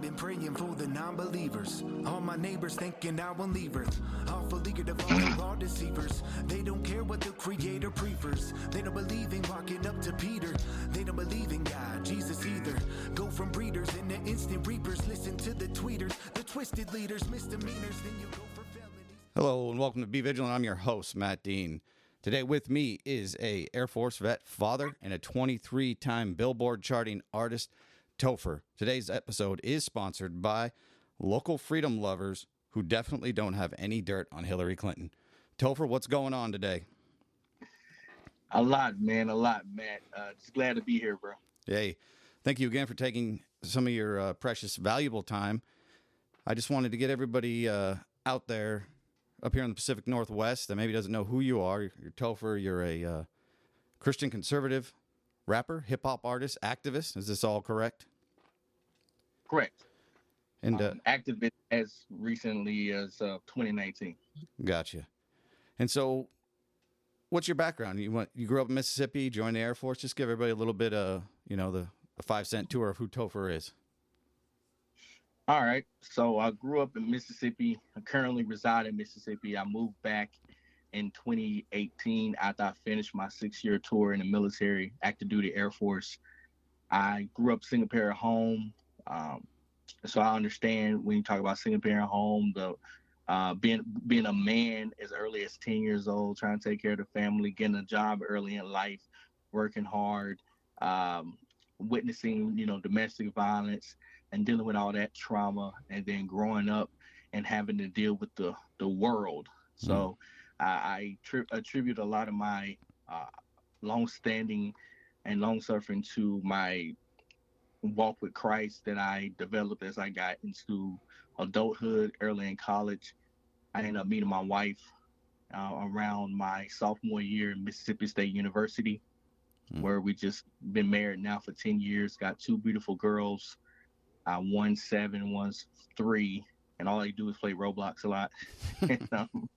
I've been praying for the non-believers. All my neighbors thinking I will leave Earth. Awful eager to follow all deceivers. They don't care what the Creator prefers. They don't believe in walking up to Peter. They don't believe in God, Jesus either. Go from breeders into instant reapers. Listen to the tweeters, the twisted leaders, misdemeanors. Then you go for felonies. Hello and welcome to Be Vigilant. I'm your host, Matt Dean. Today with me is a Air Force vet father and a 23-time Billboard charting artist, Topher. Today's episode is sponsored by local freedom lovers who definitely don't have any dirt on Hillary Clinton. Topher, what's going on today? A lot, man. A lot, Matt. Uh, just glad to be here, bro. Hey, thank you again for taking some of your uh, precious, valuable time. I just wanted to get everybody uh, out there up here in the Pacific Northwest that maybe doesn't know who you are. You're Topher. You're a uh, Christian conservative rapper, hip hop artist, activist. Is this all correct? Correct. And uh, Um, activist as recently as uh, 2019. gotcha. And so, what's your background? You went, you grew up in Mississippi, joined the Air Force. Just give everybody a little bit of, you know, the a five cent tour of who Topher is. All right. So I grew up in Mississippi. I currently reside in Mississippi. I moved back in 2018 after I finished my six year tour in the military, active duty Air Force. I grew up single parent home. Um, so I understand when you talk about single parent home, the uh, being being a man as early as 10 years old, trying to take care of the family, getting a job early in life, working hard, um, witnessing you know domestic violence and dealing with all that trauma, and then growing up and having to deal with the the world. So I, I tri- attribute a lot of my uh, long-standing and long-suffering to my walk with Christ that I developed as I got into adulthood, early in college. I ended up meeting my wife uh, around my sophomore year in Mississippi State University, Mm. where we just been married now for 10 years, got two beautiful girls, uh, one's seven, one's three, and all they do is play Roblox a lot. and, um,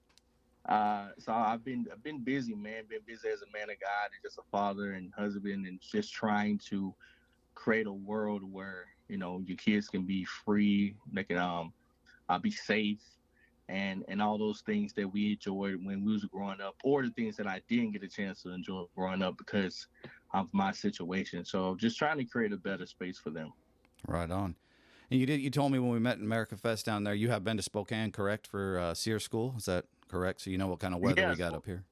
uh, so I've been I've been busy, man. Been busy as a man of God and just a father and husband, and just trying to create a world where you know your kids can be free, they can um uh, be safe, and and all those things that we enjoyed when we was growing up, or the things that I didn't get a chance to enjoy growing up because of my situation. So just trying to create a better space for them. Right on. And you did. You told me when we met in America Fest down there, you have been to Spokane, correct, for uh, SERE school. Is that correct? So you know what kind of weather we Yes. got up here.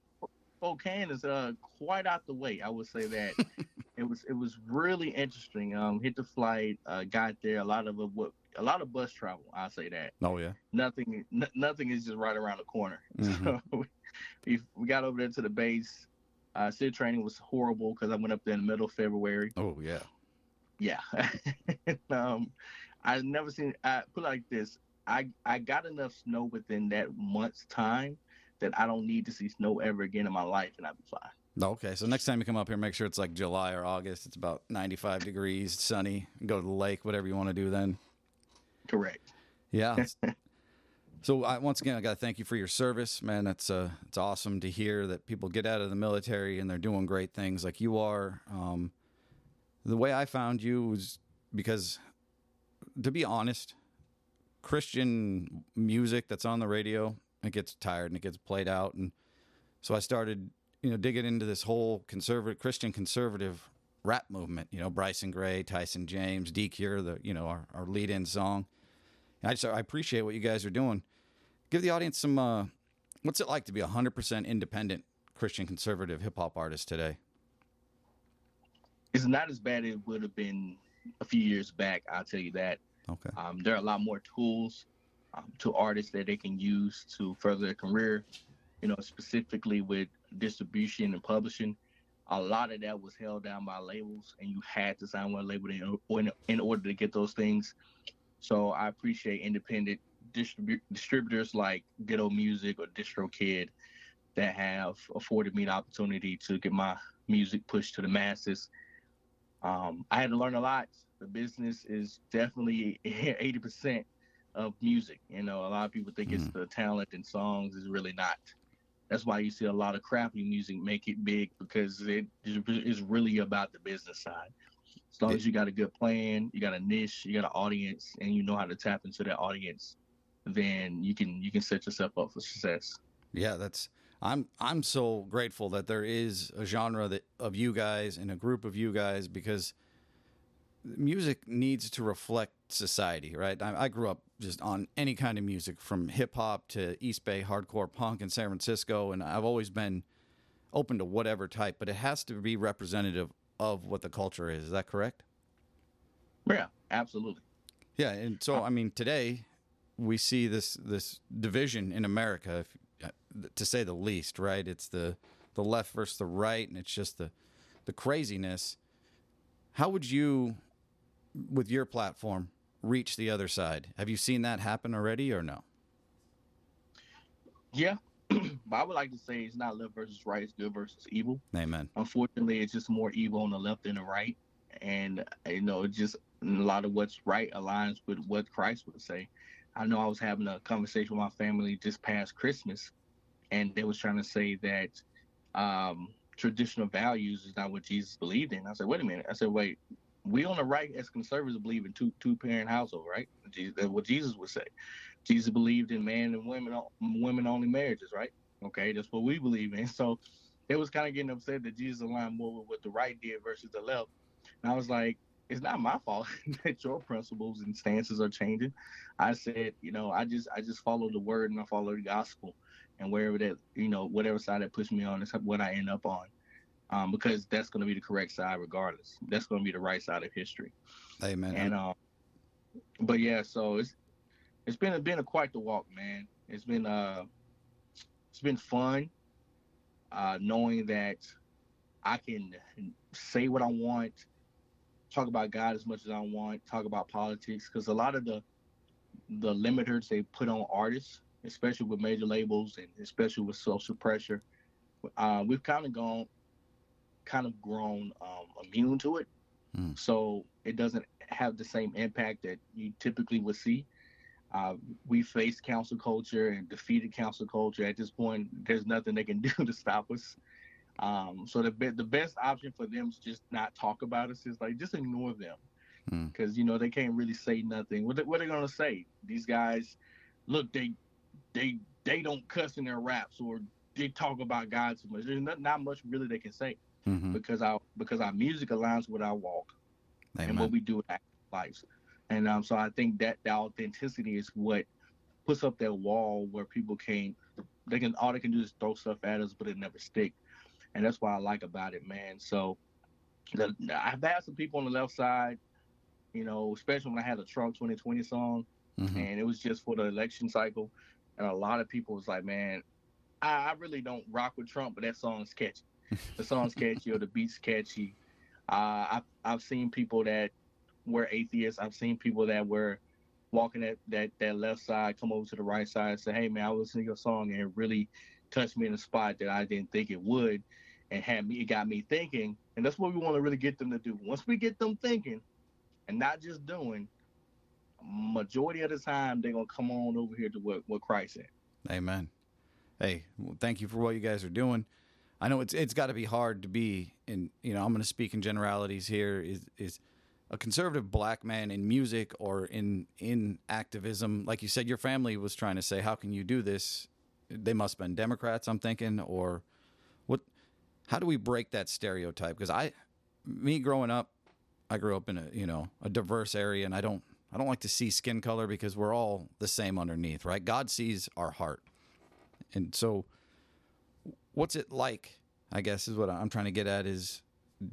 Spokane is uh quite out the way. I would say that it was it was really interesting. Um, hit the flight, uh, got there. A lot of it, what a lot of bus travel. I say that Oh yeah. nothing n- nothing is just right around the corner. Mhm. So we, we got over there to the base. Uh, SID training was horrible because I went up there in the middle of February. Oh yeah. Yeah. um, I've never seen. I put it like this. I I got enough snow within that month's time that I don't need to see snow ever again in my life, and I'll be fine. Okay. So next time you come up here, make sure it's like July or August. It's about 95 degrees, sunny. Go to the lake, whatever you want to do then. Correct. Yeah. so I, once again, I got to thank you for your service, man. That's uh, it's awesome to hear that people get out of the military and they're doing great things like you are. Um, the way I found you was because, to be honest, Christian music that's on the radio it gets tired and it gets played out, and so I started, you know, digging into this whole conservative Christian conservative rap movement. You know, Bryson Gray, Tyson James, D Cure, the you know our, our lead in song. And I just I appreciate what you guys are doing. Give the audience some. Uh, what's it like to be a hundred percent independent Christian conservative hip hop artist today? It's not as bad as it would have been a few years back. I'll tell you that. Okay. Um, there are a lot more tools um, to artists that they can use to further their career. You know, specifically with distribution and publishing. A lot of that was held down by labels, and you had to sign one label in, in, in order to get those things. So I appreciate independent distribu- distributors like Ditto Music or DistroKid that have afforded me the opportunity to get my music pushed to the masses. Um, I had to learn a lot. The business is definitely 80% of music. You know, a lot of people think it's the talent and songs is really not. That's why you see a lot of crappy music make it big because it is really about the business side. As long as you got a good plan, you got a niche, you got an audience, and you know how to tap into that audience, then you can you can set yourself up for success. Yeah, that's I'm I'm so grateful that there is a genre that of you guys and a group of you guys because music needs to reflect society, right? I, I grew up just on any kind of music from hip hop to East Bay hardcore punk in San Francisco, and I've always been open to whatever type, but it has to be representative of what the culture is. Is that correct? Yeah, absolutely. Yeah, and so I mean, today we see this this division in America, if, uh, to say the least. Right? It's the the left versus the right, and it's just the the craziness. How would you, with your platform, reach the other side? Have you seen that happen already, or no? Yeah, but I would like to say it's not left versus right; it's good versus evil. Amen. Unfortunately, it's just more evil on the left than the right, and you know, just a lot of what's right aligns with what Christ would say. I know I was having a conversation with my family just past Christmas, and they was trying to say that um, traditional values is not what Jesus believed in. I said, wait a minute. I said, wait, we on the right as conservatives believe in two two parent household, right? That's what Jesus would say. Jesus believed in man and women women only marriages, right? Okay, that's what we believe in. So they was kind of getting upset that Jesus aligned more with what the right did versus the left. And I was like, it's not my fault that your principles and stances are changing. I said, you know, I just I just follow the word and I follow the gospel, and wherever that you know whatever side that puts me on is what I end up on, um, because that's going to be the correct side regardless. That's going to be the right side of history. Amen. And um, but yeah, so it's it's been a, been a quite the walk, man. It's been uh it's been fun, uh, knowing that I can say what I want talk about God as much as I want, talk about politics, because a lot of the the limiters they put on artists, especially with major labels and especially with social pressure, uh, we've kind of gone, kind of grown um, immune to it. Mm. So it doesn't have the same impact that you typically would see. Uh, we faced cancel culture and defeated cancel culture. At this point, there's nothing they can do to stop us. Um, so the the best option for them is just not talk about us. Is like just ignore them because hmm. you know they can't really say nothing. What they, what are they gonna say? These guys, look, they they they don't cuss in their raps or they talk about God too much. There's not, not much really they can say mm-hmm. because our because our music aligns with our walk Amen. and what we do in our lives. And um, so I think that the authenticity is what puts up that wall where people can't they can all they can do is throw stuff at us, but it never stick and that's what I like about it, man. So the, I've had some people on the left side, you know, especially when I had a Trump 2020 song, mm-hmm. and it was just for the election cycle, and a lot of people was like, man, I, I really don't rock with Trump, but that song's catchy. The song's catchy or the beat's catchy. Uh, I've I've seen people that were atheists. I've seen people that were walking at that that left side come over to the right side and say, "Hey man, I was listening to your song and it really touched me in a spot that I didn't think it would." and had me it got me thinking and that's what we want to really get them to do once we get them thinking and not just doing majority of the time they're gonna come on over here to what, what christ said amen hey well, thank you for what you guys are doing i know it's it's got to be hard to be in you know i'm going to speak in generalities here is is a conservative black man in music or in in activism like you said your family was trying to say how can you do this they must have been democrats i'm thinking or what? how do we break that stereotype? Because I, me growing up, I grew up in a you know a diverse area, and I don't I don't like to see skin color because we're all the same underneath, right? God sees our heart, and so what's it like? I guess is what I'm trying to get at is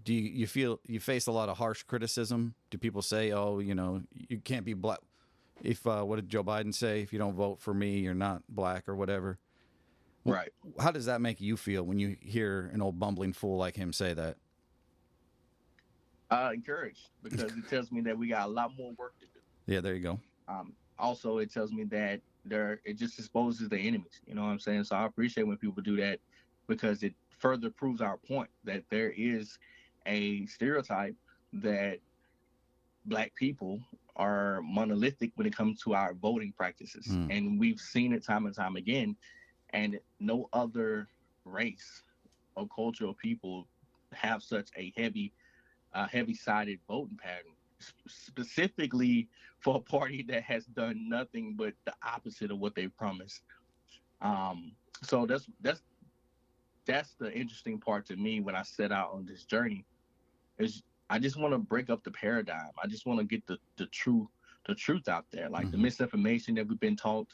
do you, you feel you face a lot of harsh criticism? Do people say, "Oh, you know, you can't be black"? If uh, what did Joe Biden say? If you don't vote for me, you're not black or whatever. Right. How does that make you feel when you hear an old bumbling fool like him say that? Uh, encouraged because it tells me that we got a lot more work to do. Yeah, there you go. Um, also, it tells me that there it just exposes the enemies. You know what I'm saying? So I appreciate when people do that because it further proves our point that there is a stereotype that black people are monolithic when it comes to our voting practices, mm. and we've seen it time and time again and no other race or culture or people have such a heavy a heavy-sided voting pattern, specifically for a party that has done nothing but the opposite of what they promised. Um, so that's that's that's the interesting part to me when I set out on this journey. Is I just want to break up the paradigm. I just want to get the the true the truth out there, like mm-hmm. the misinformation that we've been taught.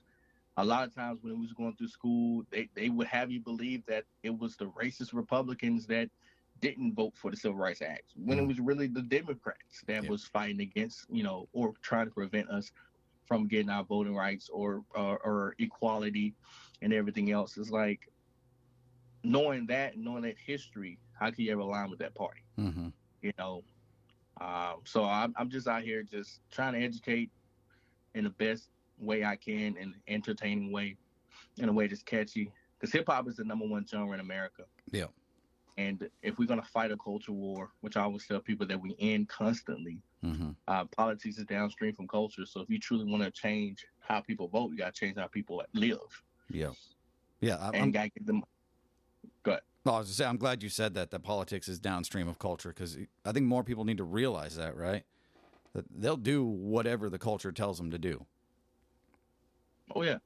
A lot of times when we was going through school, they, they would have you believe that it was the racist Republicans that didn't vote for the Civil Rights Act when mm-hmm. it was really the Democrats that yeah. was fighting against, you know, or trying to prevent us from getting our voting rights or, or, or equality and everything else. It's like knowing that, knowing that history, how can you ever align with that party? Mm-hmm. You know, um, so I'm, I'm just out here just trying to educate in the best way I can, in an entertaining way, in a way that's catchy. Because hip hop is the number one genre in America. Yeah. And if we're gonna fight a culture war, which I always tell people that we end constantly, mm-hmm. uh, politics is downstream from culture. So if you truly want to change how people vote, you got to change how people live. Yeah. Yeah. I, and got to get them. Go ahead. Well, I was to say, I'm glad you said that. That politics is downstream of culture because I think more people need to realize that, right? That they'll do whatever the culture tells them to do. Oh yeah,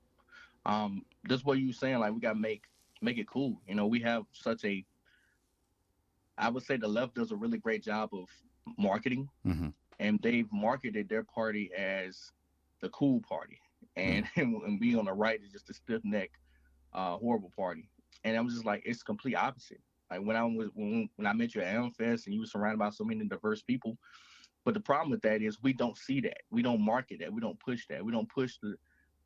um, that's what you saying. Like we got to make make it cool. You know, we have such a. I would say the left does a really great job of marketing, mm-hmm. and they've marketed their party as the cool party, and mm-hmm. and being on the right is just a stiff neck, uh, horrible party and I was just like, it's complete opposite. Like when I was when when I met you at Amfest and you were surrounded by so many diverse people, but the problem with that is we don't see that. We don't market that. We don't push that. We don't push the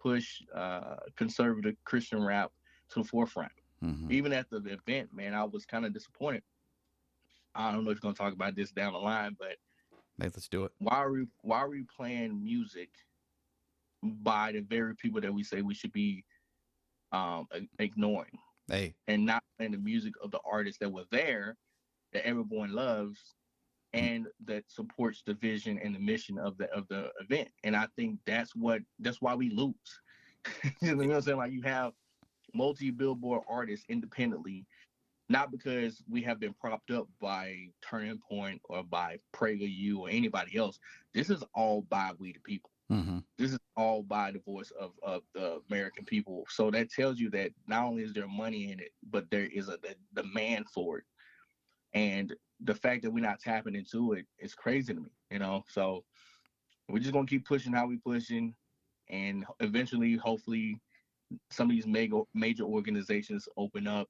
push uh, conservative Christian rap to the forefront. Mm-hmm. Even at the event, man, I was kind of disappointed. I don't know if you're gonna talk about this down the line, but hey, let's do it. Why are we why are we playing music by the very people that we say we should be um, ignoring? Hey. And not playing the music of the artists that were there that everyone loves and that supports the vision and the mission of the of the event. And I think that's what that's why we lose. you know what I'm saying? Like you have multi billboard artists independently, not because we have been propped up by Turning Point or by PragerU or anybody else. This is all by we the people. Mm-hmm. This is all by the voice of, of the American people. So that tells you that not only is there money in it, but there is a, a demand for it. And the fact that we're not tapping into it is crazy to me, you know. So we're just gonna keep pushing how we pushing, and eventually, hopefully, some of these major major organizations open up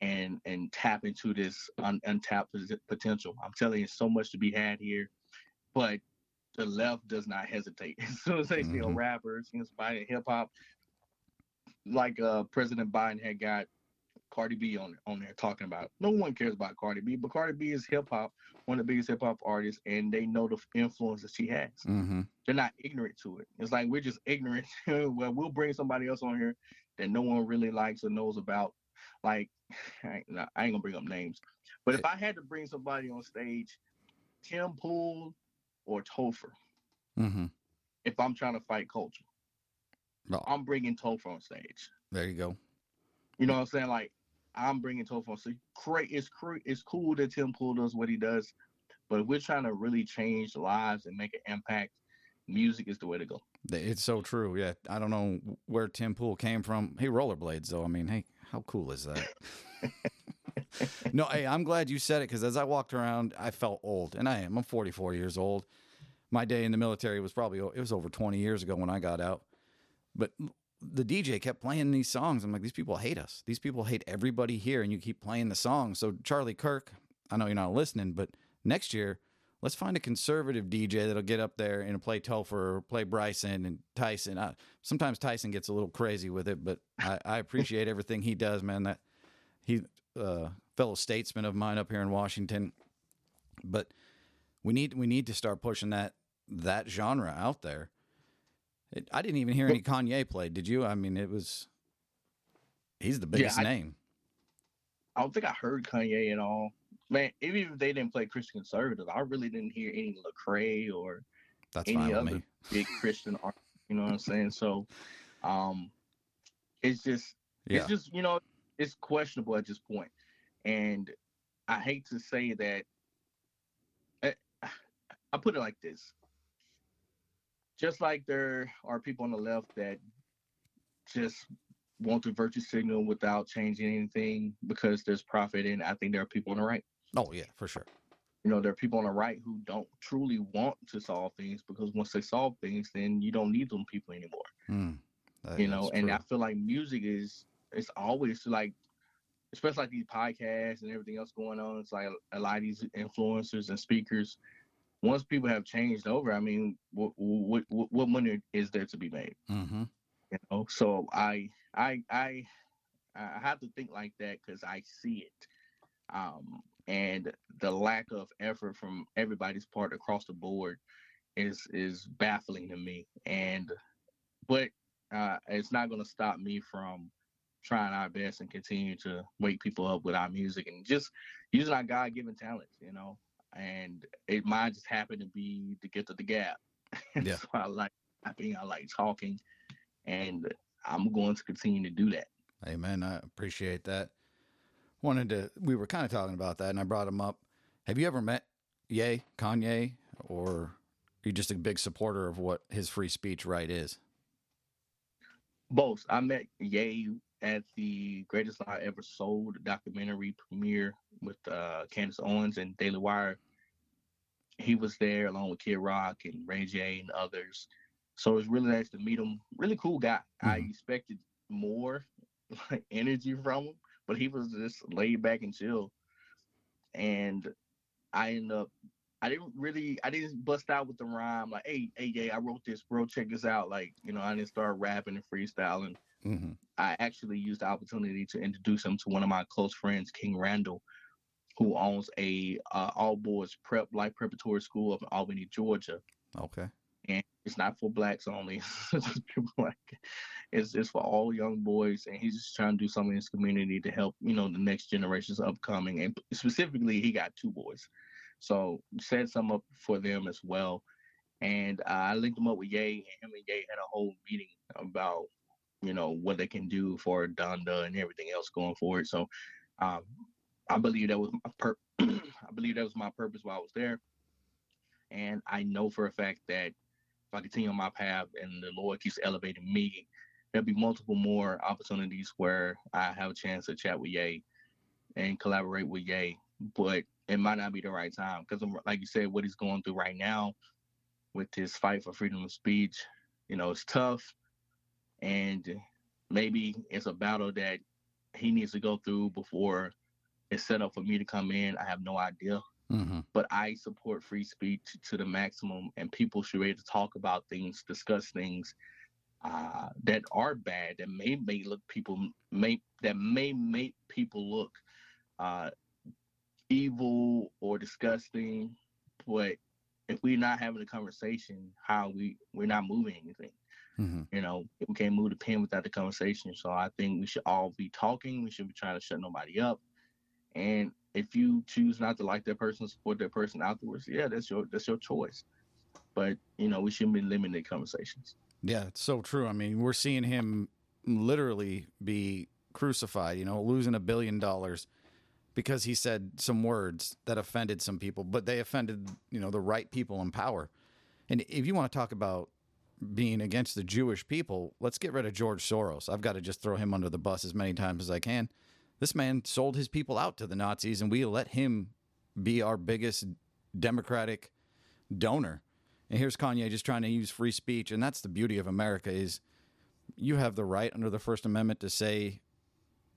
and and tap into this un, untapped potential. I'm telling you, so much to be had here, but the left does not hesitate. As soon as they mm-hmm. see a rapper, as soon as hip hop, like uh, President Biden had got Cardi B on on there talking about. No one cares about Cardi B, but Cardi B is hip hop, one of the biggest hip hop artists, and they know the influence that she has. Mm-hmm. They're not ignorant to it. It's like we're just ignorant. well, we'll bring somebody else on here that no one really likes or knows about. Like, I ain't, I ain't gonna bring up names, but if I had to bring somebody on stage, Tim Pool or Topher. Mm-hmm. If I'm trying to fight culture, no. I'm bringing Topher on stage. There you go. You know what I'm saying? Like I'm bringing Topher on stage. Great, it's it's cool that Tim Pool does what he does, but if we're trying to really change lives and make an impact, music is the way to go. It's so true. Yeah, I don't know where Tim Pool came from. He rollerblades though. I mean, hey, how cool is that? no, hey, I'm glad you said it because as I walked around, I felt old, and I am. I'm 44 years old. My day in the military was probably it was over 20 years ago when I got out. But the DJ kept playing these songs. I'm like, these people hate us. These people hate everybody here, and you keep playing the songs. So Charlie Kirk, I know you're not listening, but next year, let's find a conservative DJ that'll get up there and play Topher or play Bryson and Tyson. I, sometimes Tyson gets a little crazy with it, but I, I appreciate everything he does, man. That he uh, fellow statesman of mine up here in Washington. But we need we need to start pushing that that genre out there. It, I didn't even hear any Kanye played. Did you? I mean, it was he's the biggest yeah, I, name. I don't think I heard Kanye at all. Man, even if they didn't play Christian conservative, I really didn't hear any Lecrae or That's any other big Christian art. You know what I'm saying? So, um, it's just yeah. it's just you know it's questionable at this point. And I hate to say that. I put it like this. Just like there are people on the left that just want the virtue signal without changing anything because there's profit in. I think there are people on the right. Oh yeah, for sure. You know, there are people on the right who don't truly want to solve things because once they solve things, then you don't need them people anymore. Mm, you know, and true. I feel like music is it's always like especially like these podcasts and everything else going on. It's like a lot of these influencers and speakers. Once people have changed over, I mean, what what what money is there to be made? Mm-hmm. You know, so I I I I have to think like that because I see it, um, and the lack of effort from everybody's part across the board is is baffling to me. And but uh, it's not going to stop me from trying our best and continue to wake people up with our music and just using our God given talents, you know. And it mine just happened to be the gift of the gap. Yeah. so I like rapping, I like talking, and I'm going to continue to do that. Amen. I appreciate that. Wanted to we were kind of talking about that and I brought him up. Have you ever met Ye, Kanye, or are you just a big supporter of what his free speech right is? Both. I met Ye at the Greatest Lie Ever Sold documentary premiere with uh, Candace Owens and Daily Wire. He was there along with Kid Rock and Ray J and others. So it was really nice to meet him. Really cool guy. Mm-hmm. I expected more like, energy from him, but he was just laid back and chill. And I ended up I didn't really I didn't bust out with the rhyme like, hey, hey, yeah, I wrote this, bro. Check this out. Like, you know, I didn't start rapping and freestyling. Mm-hmm. I actually used the opportunity to introduce him to one of my close friends, King Randall, who owns a uh, all boys prep life preparatory school up in Albany, Georgia. Okay. And it's not for blacks only. it's it's for all young boys, and he's just trying to do something in his community to help you know the next generations upcoming. And specifically, he got two boys, so set some up for them as well. And uh, I linked him up with Ye, and him and Ye had a whole meeting about you know what they can do for Donda and everything else going forward. So um, I believe that was my pur- I believe that was my purpose while I was there, and I know for a fact that if I continue on my path and the Lord keeps elevating me, there'll be multiple more opportunities where I have a chance to chat with Ye and collaborate with Ye. But it might not be the right time because, like you said, what he's going through right now with his fight for freedom of speech, you know, it's tough and maybe it's a battle that he needs to go through before it's set up for me to come in. I have no idea. Mm-hmm. But I support free speech to the maximum, and people should be able to talk about things, discuss things uh, that are bad, that may make look people may that may make people look uh, evil or disgusting. But if we're not having a conversation, how we we're not moving anything. Mm-hmm. You know, we can't move the pen without the conversation. So I think we should all be talking. We should be trying to shut nobody up. And if you choose not to like that person, support that person afterwards, yeah, that's your that's your choice. But you know, we shouldn't be limiting conversations. Yeah, it's so true. I mean, we're seeing him literally be crucified. You know, losing a billion dollars because he said some words that offended some people, but they offended you know the right people in power. And if you want to talk about being against the Jewish people, let's get rid of George Soros. I've got to just throw him under the bus as many times as I can. This man sold his people out to the Nazis, and we let him be our biggest democratic donor. And here's Kanye just trying to use free speech, and that's the beauty of America is you have the right under the First Amendment to say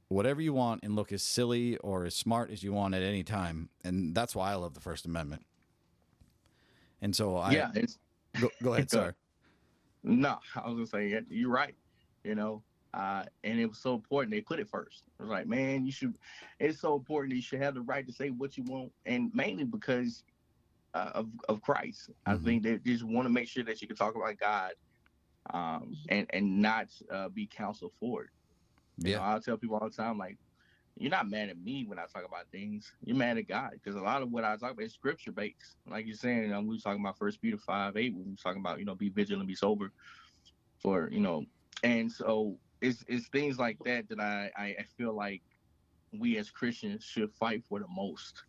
whatever you want and look as silly or as smart as you want at any time, and that's why I love the First Amendment. And so I yeah, go, go ahead, sorry. No, I was gonna say you're right. You know, uh, and it was so important they put it first. It was like, man, you should. It's so important you should have the right to say what you want, and mainly because uh, of of Christ. Mm-hmm. I think they just want to make sure that you can talk about God, um, and and not uh, be counseled for it. You yeah, know, I tell people all the time, like, you're not mad at me when I talk about things. You're mad at God because a lot of what I talk about is scripture based. Like you're saying, know, we were talking about First Peter five eight. We were talking about you know be vigilant, be sober, for you know, and so it's it's things like that that I I feel like we as Christians should fight for the most.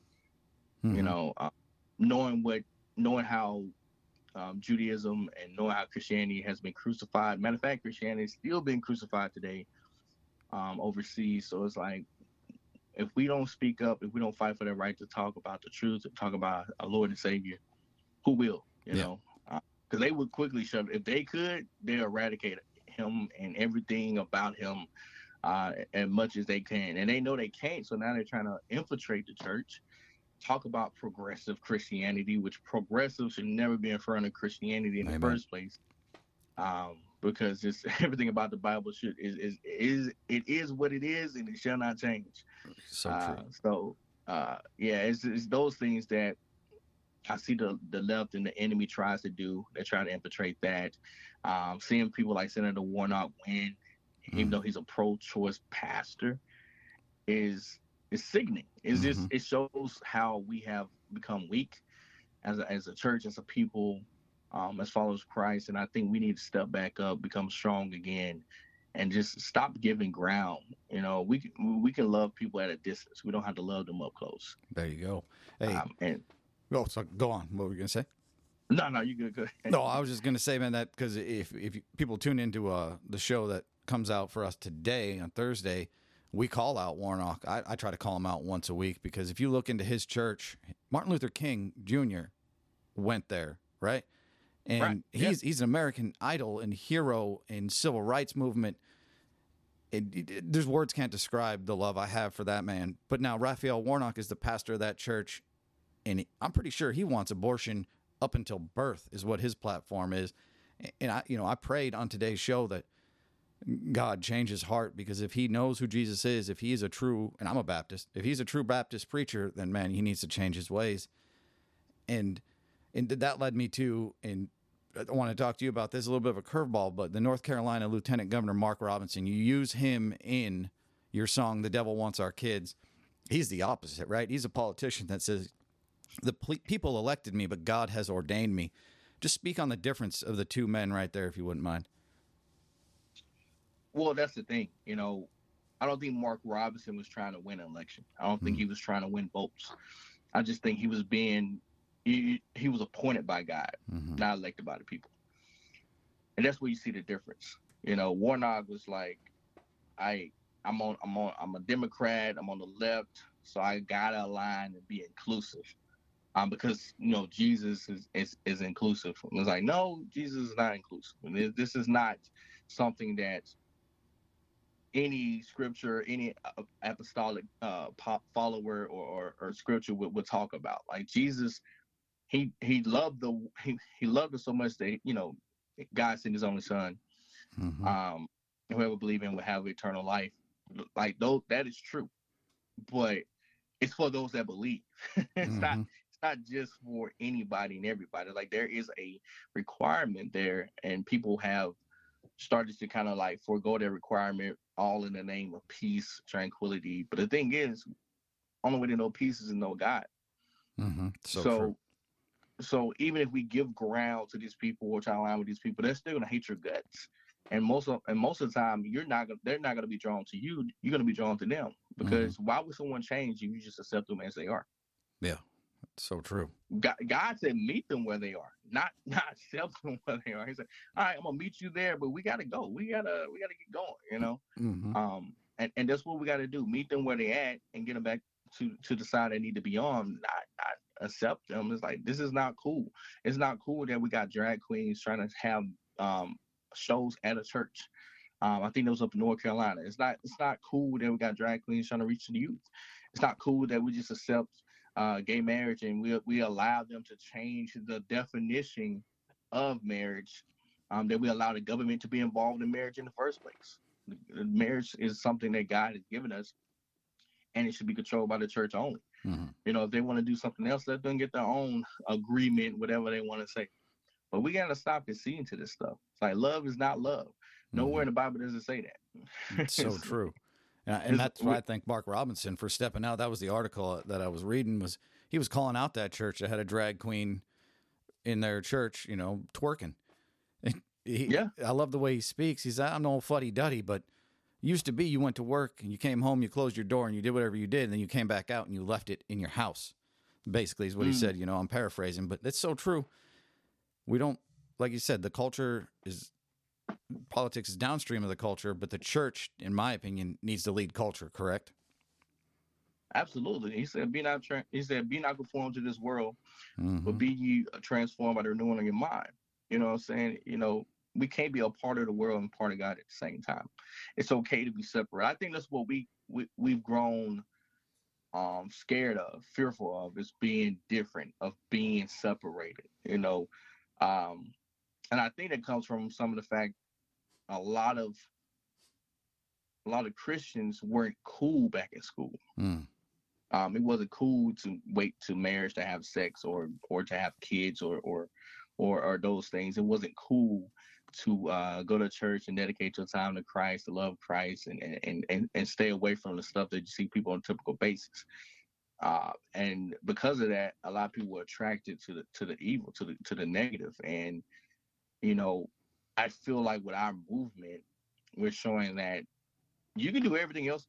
Mm-hmm. You know, uh, knowing what knowing how um, Judaism and knowing how Christianity has been crucified. Matter of fact, Christianity is still being crucified today um, overseas. So it's like if we don't speak up, if we don't fight for the right to talk about the truth, to talk about our Lord and Savior, who will? You yeah. know, because uh, they would quickly shove. If they could, they eradicate him and everything about him uh, as much as they can, and they know they can't. So now they're trying to infiltrate the church talk about progressive Christianity, which progressive should never be in front of Christianity in Amen. the first place. Um, because it's everything about the Bible should is, is is it is what it is and it shall not change. So uh, so uh, yeah, it's, it's those things that I see the the left and the enemy tries to do. They try to infiltrate that. Um, seeing people like Senator Warnock win, mm. even though he's a pro-choice pastor, is is sickening. It's mm-hmm. just it shows how we have become weak as a, as a church, as a people, um, as followers of Christ. And I think we need to step back up, become strong again, and just stop giving ground. You know, we can, we can love people at a distance. We don't have to love them up close. There you go. Hey, um, and oh, so go on. What were you gonna say? No, no, you good. Good. no, I was just gonna say, man, that because if if people tune into uh the show that comes out for us today on Thursday we call out Warnock. I, I, try to call him out once a week because if you look into his church, Martin Luther King Jr. went there, right? And right. he's he's an American idol and hero in civil rights movement. It, it, there's words can't describe the love I have for that man. But now Raphael Warnock is the pastor of that church, and I'm pretty sure he wants abortion up until birth is what his platform is. And I, you know, I prayed on today's show that God change his heart because if he knows who Jesus is, if he is a true, and I'm a Baptist, if he's a true Baptist preacher, then man, he needs to change his ways. And and that led me to, and I want to talk to you about this a little bit of a curveball, but the North Carolina Lieutenant Governor Mark Robinson, you use him in your song "The Devil Wants Our Kids." He's the opposite, right? He's a politician that says the people elected me, but God has ordained me. Just speak on the difference of the two men right there, if you wouldn't mind. Well, that's the thing. You know, I don't think Mark Robinson was trying to win an election. I don't mm-hmm. think he was trying to win votes. I just think he was being he, he was appointed by God, mm-hmm. not elected by the people. And that's where you see the difference. You know, Warnock was like, I I'm on I'm on I'm a Democrat, I'm on the left, so I gotta align and be inclusive. Um, because you know Jesus is, is is inclusive. And it's like, no, Jesus is not inclusive. This is not something that any scripture, any uh, apostolic uh, follower or, or, or scripture would, would talk about. Like Jesus, he he loved the he, he loved us so much that you know God sent His only Son. Mm-hmm. Um, whoever believe in will have eternal life. Like those, that is true, but it's for those that believe. it's mm-hmm. not it's not just for anybody and everybody. Like there is a requirement there, and people have started to kind of like forego their requirement all in the name of peace, tranquility. But the thing is, only way to know peace is to know God. Mm-hmm. So, so, so, even if we give ground to these people or try to align with these people, they're still gonna hate your guts. And most of and most of the time, you're not gonna they're not gonna be drawn to you. You're gonna be drawn to them because mm-hmm. why would someone change you? You just accept them as they are. Yeah, so true. God, God, said, meet them where they are, not not accept them where they are. He said, all right, I'm gonna meet you there, but we gotta go. We gotta we gotta get going. You know. Mm-hmm. Um, and and that's what we gotta do. Meet them where they at and get them back to to the side they need to be on. Not not accept them. It's like this is not cool. It's not cool that we got drag queens trying to have um shows at a church. Um, I think that was up in North Carolina. It's not it's not cool that we got drag queens trying to reach the youth. It's not cool that we just accept uh, gay marriage, and we we allow them to change the definition of marriage. Um, that we allow the government to be involved in marriage in the first place. Marriage is something that God has given us, and it should be controlled by the church only. Mm-hmm. You know, if they want to do something else, let them get their own agreement, whatever they want to say. But we got to stop conceding to this stuff. It's like love is not love. Nowhere mm-hmm. in the Bible does it say that. It's so true. Uh, and that's why I thank Mark Robinson for stepping out. That was the article that I was reading. Was he was calling out that church that had a drag queen in their church, you know, twerking. He, yeah, I love the way he speaks. He's I'm no fuddy duddy, but used to be you went to work and you came home, you closed your door and you did whatever you did, and then you came back out and you left it in your house. Basically, is what he Mm. said. You know, I'm paraphrasing, but it's so true. We don't, like you said, the culture is politics is downstream of the culture, but the church, in my opinion, needs to lead culture. Correct? Absolutely. He said, "Be not." Tra- he said, "Be not conformed to this world, Mhm. but be ye transformed by the renewing of your mind." You know what I'm saying? You know, we can't be a part of the world and part of God at the same time. It's okay to be separate. I think that's what we, we we've grown um scared of, fearful of, is being different, of being separated. You know, um, and I think it comes from some of the fact a lot of a lot of Christians weren't cool back in school. Mm. Um, it wasn't cool to wait to marriage to have sex or or to have kids or or or, or those things. It wasn't cool to uh, go to church and dedicate your time to Christ, to love Christ, and and and and stay away from the stuff that you see people on a typical basis. Uh, and because of that, a lot of people were attracted to the to the evil, to the to the negative. And you know, I feel like with our movement, we're showing that you can do everything else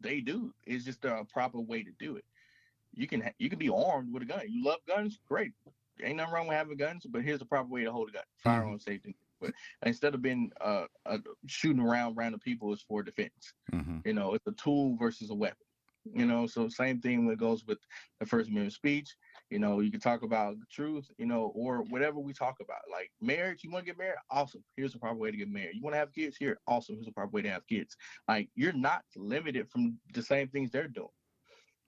they do. It's just a proper way to do it. You can ha- you can be armed with a gun. You love guns, great. Ain't nothing wrong with having guns, but here's the proper way to hold a gun. Firearm safety. But instead of being uh, uh, shooting around random people, it's for defense. hmm You know, it's a tool versus a weapon. You know, so same thing when it goes with the First Amendment speech. You know, you can talk about the truth, you know, or whatever we talk about. Like marriage, you want to get married? Awesome. Here's the proper way to get married. You want to have kids? Here, awesome. Here's the proper way to have kids. Like you're not limited from the same things they're doing.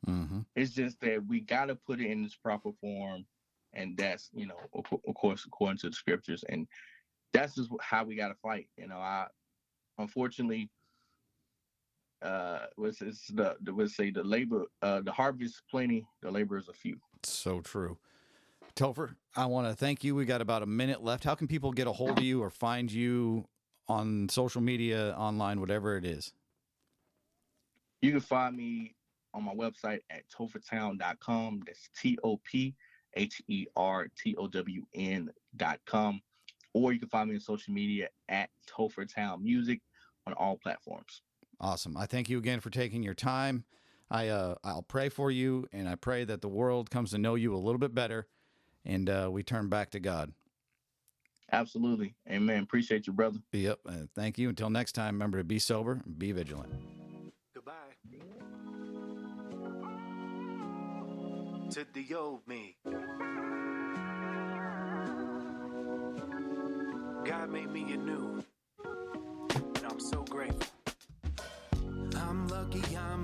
hmm It's just that we got to put it in its proper form, and that's you know, of, of course, according to the scriptures, and that's just how we got to fight. You know, I unfortunately, uh, was it's the the would say the labor, uh, the harvest plenty, the laborers a few. So true. Topher, I want to thank you. We got about a minute left. How can people get a hold of you or find you on social media, online, whatever it is? You can find me on my website at tophertown.com. That's T O P H E R T O W N dot com. Or you can find me on social media at Topher Town Music on all platforms. Awesome. I thank you again for taking your time. I uh, I'll pray for you, and I pray that the world comes to know you a little bit better, and uh, we turn back to God. Absolutely. Amen. Appreciate you, brother. Yep. Uh, thank you. Until next time, remember to be sober, and be vigilant. Goodbye. To the old me. God made me anew, and I'm so grateful. I'm lucky I'm